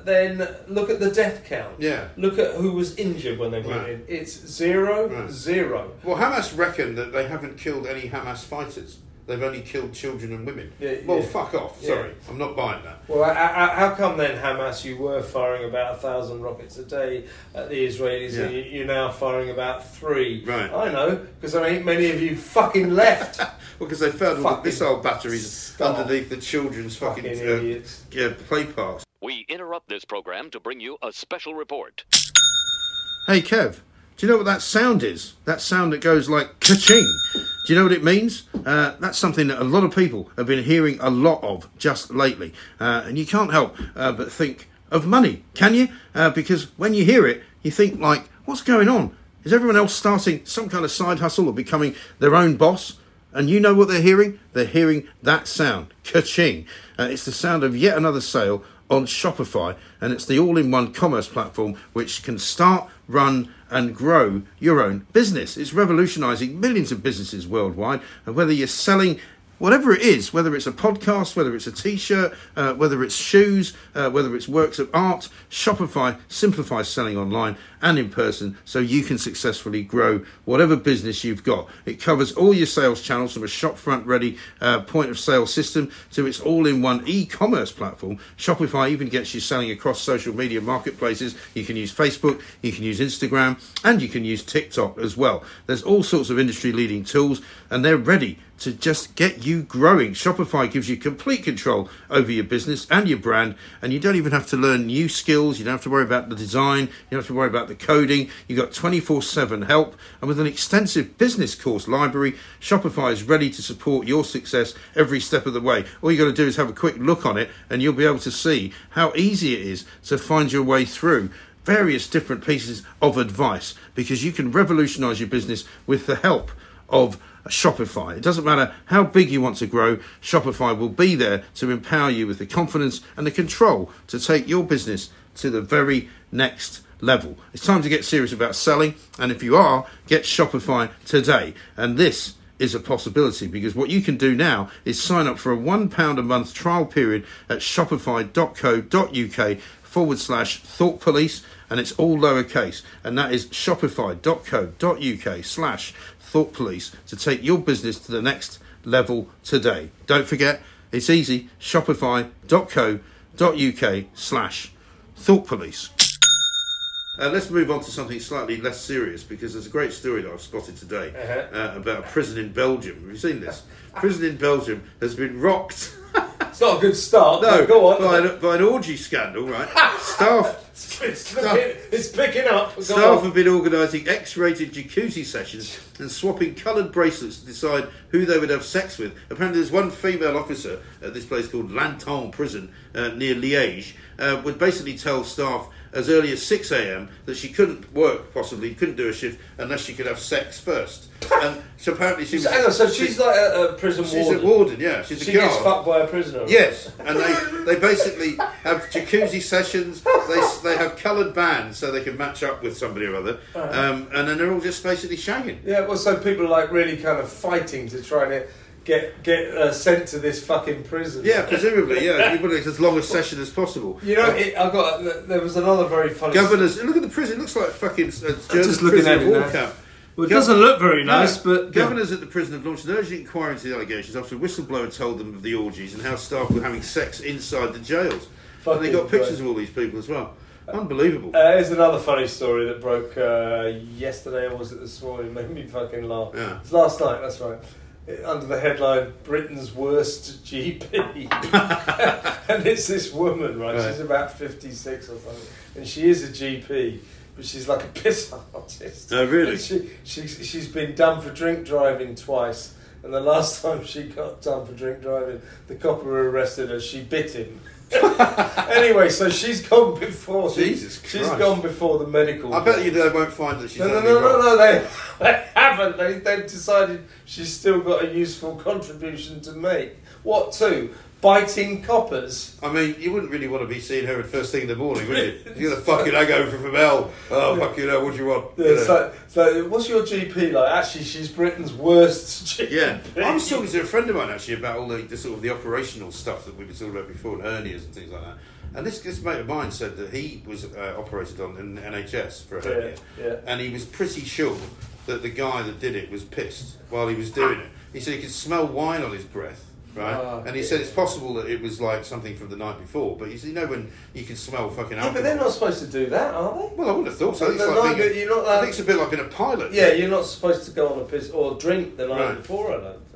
Speaker 2: then look at the death count.
Speaker 1: Yeah.
Speaker 2: Look at who was injured when they went
Speaker 1: Right.
Speaker 2: in. It's zero,
Speaker 1: Right.
Speaker 2: zero.
Speaker 1: Well, Hamas reckon that they haven't killed any Hamas fighters. They've only killed children and women.
Speaker 2: Yeah,
Speaker 1: well,
Speaker 2: yeah.
Speaker 1: fuck off.
Speaker 2: Yeah.
Speaker 1: Sorry, I'm not buying that.
Speaker 2: Well, how come then Hamas you were firing about a thousand rockets a day at the Israelis
Speaker 1: Yeah.
Speaker 2: and you, you're now firing about three?
Speaker 1: Right.
Speaker 2: I know because there ain't many of you fucking left.
Speaker 1: Well, because they found all the missile batteries underneath the children's fucking,
Speaker 2: fucking
Speaker 1: uh, yeah, play parks.
Speaker 3: We interrupt this program to bring you a special report.
Speaker 1: Hey Kev, do you know what that sound is? That sound that goes like ka-ching. Do you know what it means? Uh, that's something that a lot of people have been hearing a lot of just lately. Uh, and you can't help uh, but think of money, can you? Uh, because when you hear it, you think like, what's going on? Is everyone else starting some kind of side hustle or becoming their own boss? And you know what they're hearing? They're hearing that sound, ka-ching. Uh, it's the sound of yet another sale on Shopify, and it's the all in one commerce platform which can start, run, and grow your own business. It's revolutionizing millions of businesses worldwide, and whether you're selling whatever it is, whether it's a podcast, whether it's a t shirt, uh, whether it's shoes, uh, whether it's works of art, Shopify simplifies selling online and in person so you can successfully grow whatever business you've got. It covers all your sales channels from a shopfront ready uh, point of sale system to its all in one e commerce platform. Shopify even gets you selling across social media marketplaces. You can use Facebook, you can use Instagram, and you can use TikTok as well. There's all sorts of industry leading tools, and they're ready to just get you growing. Shopify gives you complete control over your business and your brand, and you don't even have to learn new skills. You don't have to worry about the design, you don't have to worry about the coding. You've got 24 7 help, and with an extensive business course library, Shopify is ready to support your success every step of the way. All you got to do is have a quick look on it, and you'll be able to see how easy it is to find your way through various different pieces of advice because you can revolutionize your business with the help of Shopify. It doesn't matter how big you want to grow, Shopify will be there to empower you with the confidence and the control to take your business to the very next level. It's time to get serious about selling, and if you are, get Shopify today. And this is a possibility because what you can do now is sign up for a £1 a month trial period at shopify.co.uk forward slash thought police and it's all lowercase and that is shopify.co.uk slash thought police to take your business to the next level today don't forget it's easy shopify.co.uk slash thought police uh, let's move on to something slightly less serious because there's a great story that I've spotted today
Speaker 2: Uh-huh.
Speaker 1: uh, about a prison in Belgium. Have you seen this? prison in Belgium has been rocked.
Speaker 2: It's not a good start.
Speaker 1: no,
Speaker 2: go on.
Speaker 1: By, an, by an orgy scandal, right? Staff
Speaker 2: it's, picking, it's picking up. Go
Speaker 1: Staff
Speaker 2: on.
Speaker 1: have been organising X-rated jacuzzi sessions and swapping coloured bracelets to decide who they would have sex with. Apparently, there's one female officer at this place called Lantin Prison near Liège uh, would basically tell staff as early as 6 a.m. that she couldn't work, possibly couldn't do a shift unless she could have sex first. and so apparently she was.
Speaker 2: So, hang on, so she's like a, a prison
Speaker 1: she's
Speaker 2: warden.
Speaker 1: She's a warden, yeah. She's
Speaker 2: she
Speaker 1: a guard.
Speaker 2: gets fucked by a prisoner.
Speaker 1: Yes, and they, they basically have jacuzzi sessions. They they have coloured bands so they can match up with somebody or other, um, and then they're all just basically shagging.
Speaker 2: Yeah, well, so people are like really kind of fighting to try and get get uh, sent to this fucking prison.
Speaker 1: Yeah, presumably, yeah. You want it as long a session as possible.
Speaker 2: You know,
Speaker 1: Uh,
Speaker 2: it, I got. There was another very funny.
Speaker 1: governors. Look at the prison. It looks like fucking uh, German
Speaker 4: just looking
Speaker 1: prison
Speaker 4: at it
Speaker 1: war
Speaker 4: now.
Speaker 1: camp.
Speaker 4: Well, it
Speaker 1: Gov-
Speaker 4: doesn't look very nice,
Speaker 1: No.
Speaker 4: but
Speaker 1: governors at the prison have launched an urgent inquiry into the allegations after a whistleblower told them of the orgies and how staff were having sex inside the jails. and they
Speaker 2: Fucking
Speaker 1: got pictures
Speaker 2: great.
Speaker 1: of all these people as well. Unbelievable.
Speaker 2: Uh, here's another funny story that broke uh, yesterday, or was it this morning? Made me fucking laugh.
Speaker 1: Yeah.
Speaker 2: It's last night. That's right. It- under the headline "Britain's worst GP," and it's this woman, right?
Speaker 1: Right.
Speaker 2: She's about fifty-six or something, and she is a GP, but she's like a piss artist.
Speaker 1: Oh, really?
Speaker 2: And she, she she's been done for drink driving twice. And the last time she got done for drink driving, the copper who arrested her. She bit him. anyway, so she's gone before. the-
Speaker 1: Jesus
Speaker 2: She's
Speaker 1: Christ.
Speaker 2: gone before the medical.
Speaker 1: I bet you they won't find that she's
Speaker 2: No, no, no, no, no, they haven't. They, they've decided she's still got a useful contribution to make. What to? Biting coppers.
Speaker 1: I mean, you wouldn't really want to be seeing her at first thing in the morning, would you? You're gonna fucking hangover from hell. Oh, fuck you know, what do you want?
Speaker 2: Yeah,
Speaker 1: You know.
Speaker 2: so, so, what's your GP like? Actually, she's Britain's worst GP.
Speaker 1: Yeah, I was talking to a friend of mine actually about all the, the sort of the operational stuff that we were talking about before, and hernias and things like that. And this this mate of mine said that he was uh, operated on in the NHS for a hernia,
Speaker 2: Yeah, yeah.
Speaker 1: and he was pretty sure that the guy that did it was pissed while he was doing it. He said he could smell wine on his breath. Right,
Speaker 2: Ah,
Speaker 1: and he said it's possible that it was like something from the night before, but you see, you know when you can smell fucking
Speaker 2: Yeah,
Speaker 1: alcohol.
Speaker 2: but they're not supposed to do that, are they?
Speaker 1: Well, I would have thought so. It's like being a-
Speaker 2: you're not
Speaker 1: I think it's a bit like being a pilot.
Speaker 2: Yeah, you're not supposed to go on a piss or drink the night
Speaker 1: Right.
Speaker 2: before. I don't think.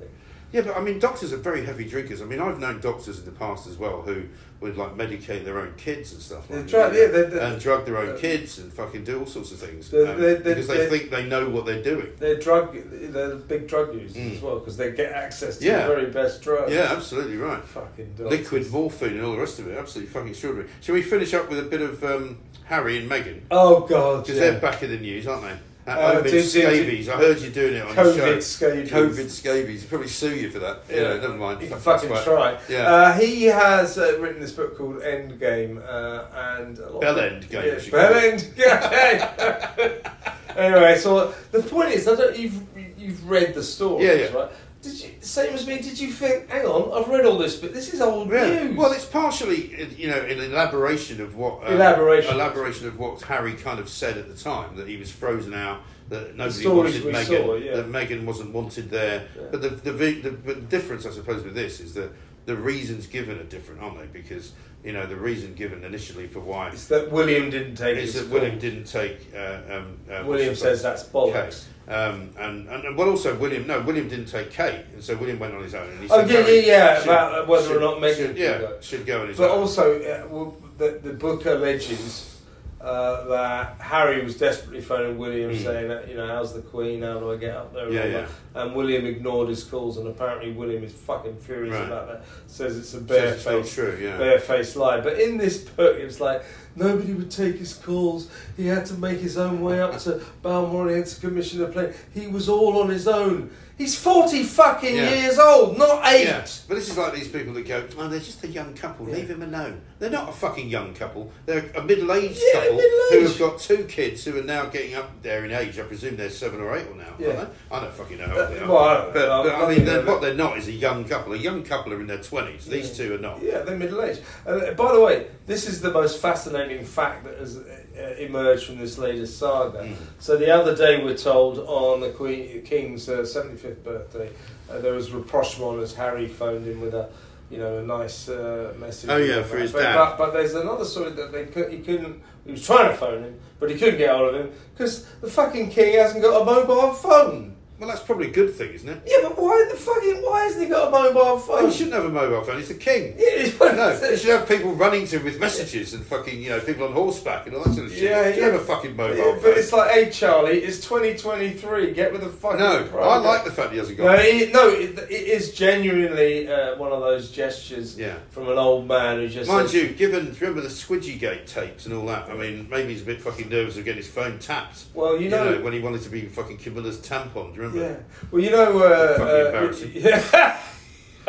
Speaker 1: Yeah, but I mean, doctors are very heavy drinkers. I mean, I've known doctors in the past as well who would like medicate their own kids and stuff. Like that,
Speaker 2: yeah, they- they-
Speaker 1: and drug their own
Speaker 2: uh,
Speaker 1: kids and fucking do all sorts of things
Speaker 2: They-
Speaker 1: um, because they,
Speaker 2: they-
Speaker 1: think they know what they're doing.
Speaker 2: They're drug. They're big drug users
Speaker 1: Mm.
Speaker 2: as well because they get access to
Speaker 1: Yeah.
Speaker 2: the very best drugs.
Speaker 1: Yeah, absolutely right.
Speaker 2: Fucking doctors.
Speaker 1: Liquid morphine and all the rest of it. Absolutely fucking extraordinary. Shall we finish up with a bit of um, Harry and Meghan?
Speaker 2: Oh god.
Speaker 1: Because
Speaker 2: Yeah.
Speaker 1: they're back in the news, aren't they?
Speaker 2: Uh,
Speaker 1: COVID
Speaker 2: do-
Speaker 1: scabies. I heard you doing it on the show.
Speaker 2: COVID scabies.
Speaker 1: COVID scabies. Probably sue you for that. Yeah, never mind.
Speaker 2: You can fucking
Speaker 1: that's
Speaker 2: try.
Speaker 1: Yeah.
Speaker 2: Uh, he has uh, written this book called Endgame, uh, and a lot
Speaker 1: Bell
Speaker 2: of-
Speaker 1: End Game,
Speaker 2: Yeah, Bell End Game. anyway, so the point is, I don't. You've you've read the stories,
Speaker 1: Yeah, yeah.
Speaker 2: right? Did you same as me? Did you think? Hang on, I've read all this, but this is old
Speaker 1: Yeah.
Speaker 2: news.
Speaker 1: Well, it's partially, you know, an elaboration of what um,
Speaker 2: Elaboration.
Speaker 1: elaboration of what Harry kind of said at the time that he was frozen out, that nobody wanted Meghan,
Speaker 2: saw, yeah.
Speaker 1: that Meghan wasn't wanted there.
Speaker 2: Yeah.
Speaker 1: But the the, the the difference, I suppose, with this is that the reasons given are different, aren't they? Because you know the reason given initially for why
Speaker 2: it's that William didn't take
Speaker 1: is
Speaker 2: his
Speaker 1: that William didn't take. Uh, um, uh,
Speaker 2: William says that's bollocks.
Speaker 1: Um, and, and and well, also William. No, William didn't take Kate, and so William went on his own. And he
Speaker 2: Oh,
Speaker 1: said
Speaker 2: yeah, yeah, yeah,
Speaker 1: should-
Speaker 2: about whether or not Meghan
Speaker 1: should,
Speaker 2: should
Speaker 1: yeah,
Speaker 2: go.
Speaker 1: should go on his
Speaker 2: But
Speaker 1: own.
Speaker 2: also, uh, well, the, the book alleges uh, that Harry was desperately phoning William
Speaker 1: Mm.
Speaker 2: saying, you know, how's the Queen? How do I get up there? and
Speaker 1: Yeah, yeah.
Speaker 2: And William ignored his calls, and apparently William is fucking furious
Speaker 1: Right.
Speaker 2: about that. Says it's a
Speaker 1: Says it's not
Speaker 2: barefaced,
Speaker 1: true, yeah.
Speaker 2: barefaced lie. But in this book, it's like Nobody would take his calls. He had to make his own way up to Balmoral. He had to commission a plane. He was all on his own. He's 40 fucking
Speaker 1: Yeah.
Speaker 2: years old, not eight.
Speaker 1: Yeah, but this is like these people that go, oh, they're just a young couple, leave them alone. They're not a fucking young couple. They're a middle aged
Speaker 2: Yeah,
Speaker 1: couple
Speaker 2: middle-aged.
Speaker 1: who have got two kids who are now getting up there in age. I presume they're seven or eight or now.
Speaker 2: Yeah.
Speaker 1: aren't they? I don't fucking know how
Speaker 2: Uh,
Speaker 1: old they are.
Speaker 2: well, I.
Speaker 1: But,
Speaker 2: I'm
Speaker 1: but I mean, they're, what they're not is a young couple. A young couple are in their 20s. These two are not.
Speaker 2: Yeah, they're middle aged. Uh, by the way, this is the most fascinating fact that has uh, emerged from this latest saga.
Speaker 1: Mm.
Speaker 2: So the other day, we're told on the Queen King's uh, seventy fifth birthday, uh, there was a rapprochement as Harry phoned in with a. You know, a nice uh, message.
Speaker 1: Oh, yeah, for
Speaker 2: that.
Speaker 1: his
Speaker 2: but,
Speaker 1: dad.
Speaker 2: But, but there's another story that they could, he couldn't. He was trying to phone him, but he couldn't get hold of him because the fucking king hasn't got a mobile phone.
Speaker 1: Well, that's probably a good thing, isn't it?
Speaker 2: Yeah, but why the fucking why hasn't he got a mobile phone?
Speaker 1: He shouldn't have a mobile phone. He's the king.
Speaker 2: Yeah,
Speaker 1: No, you should have people running to him with messages and fucking, you know, people on horseback and all that sort of shit.
Speaker 2: Yeah,
Speaker 1: you should
Speaker 2: yeah.
Speaker 1: have a fucking mobile
Speaker 2: Yeah,
Speaker 1: phone.
Speaker 2: but it's like, hey Charlie, it's 2023. Get with the fucking
Speaker 1: no, I
Speaker 2: program.
Speaker 1: like the fact he hasn't got
Speaker 2: No,
Speaker 1: one.
Speaker 2: it, no, it, it is genuinely uh, one of those gestures
Speaker 1: Yeah.
Speaker 2: from an old man who just
Speaker 1: Mind
Speaker 2: says,
Speaker 1: you, given remember the Squidgy Gate tapes and all that. I mean, maybe he's a bit fucking nervous of getting his phone tapped.
Speaker 2: Well, you know-
Speaker 1: when he wanted to be fucking Camilla's tampon. Do you remember?
Speaker 2: Yeah. Well, you know, uh, uh. Yeah.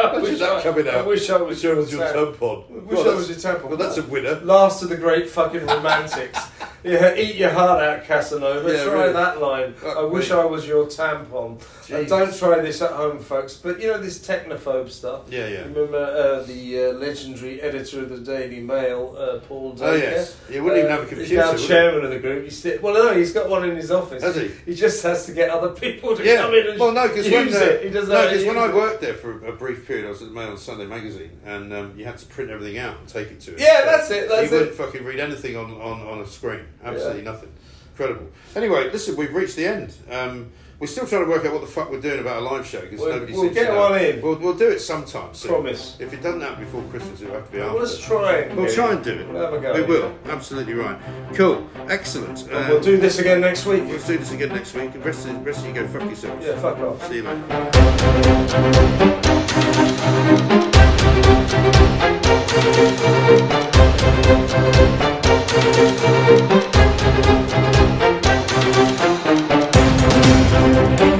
Speaker 2: I wish
Speaker 1: that
Speaker 2: I,
Speaker 1: coming
Speaker 2: I
Speaker 1: out.
Speaker 2: wish I was your,
Speaker 1: was your tampon.
Speaker 2: I wish
Speaker 1: Well,
Speaker 2: I was your tampon.
Speaker 1: Well, that's a winner.
Speaker 2: Last of the great fucking romantics. yeah, eat your heart out, Casanova.
Speaker 1: Yeah,
Speaker 2: try
Speaker 1: really.
Speaker 2: that line.
Speaker 1: Fuck
Speaker 2: I wish
Speaker 1: me.
Speaker 2: I was your tampon. And don't try this at home, folks. But you know this technophobe stuff.
Speaker 1: Yeah, yeah.
Speaker 2: Remember uh, the uh, legendary editor of the Daily Mail, uh, Paul Dacre?
Speaker 1: Oh, yes. He wouldn't even have a
Speaker 2: He's
Speaker 1: computer,
Speaker 2: now
Speaker 1: would he?
Speaker 2: chairman of the group. He's still, well, no, he's got one in his office.
Speaker 1: Has he?
Speaker 2: He just has to get other people to
Speaker 1: Yeah.
Speaker 2: come in and
Speaker 1: Well, no, because
Speaker 2: use
Speaker 1: when, uh,
Speaker 2: it. He doesn't
Speaker 1: no,
Speaker 2: know how to
Speaker 1: 'cause when I worked there for a brief period, I was at the Mail on Sunday magazine, and um, you had to print everything out and take it to him.
Speaker 2: Yeah, that's it, that's
Speaker 1: he wouldn't fucking read anything on, on, on a screen. Absolutely nothing. Incredible. Anyway, listen, we've reached the end. Um, we're still trying to work out what the fuck we're doing about a live show because
Speaker 2: We'll-
Speaker 1: nobody
Speaker 2: we'll
Speaker 1: seems
Speaker 2: get
Speaker 1: to know.
Speaker 2: one in.
Speaker 1: We'll, we'll do it sometime soon.
Speaker 2: Promise.
Speaker 1: If it doesn't happen before Christmas, it'll have to be
Speaker 2: Well,
Speaker 1: after.
Speaker 2: let's try and
Speaker 1: We'll try and do it.
Speaker 2: We'll have a go.
Speaker 1: We will. Absolutely right. Cool. Excellent. Um,
Speaker 2: we'll do this again next week.
Speaker 1: We'll do this again next week. The rest of, the rest of you go fuck yourselves.
Speaker 2: Yeah, fuck off.
Speaker 1: See you later.
Speaker 4: With the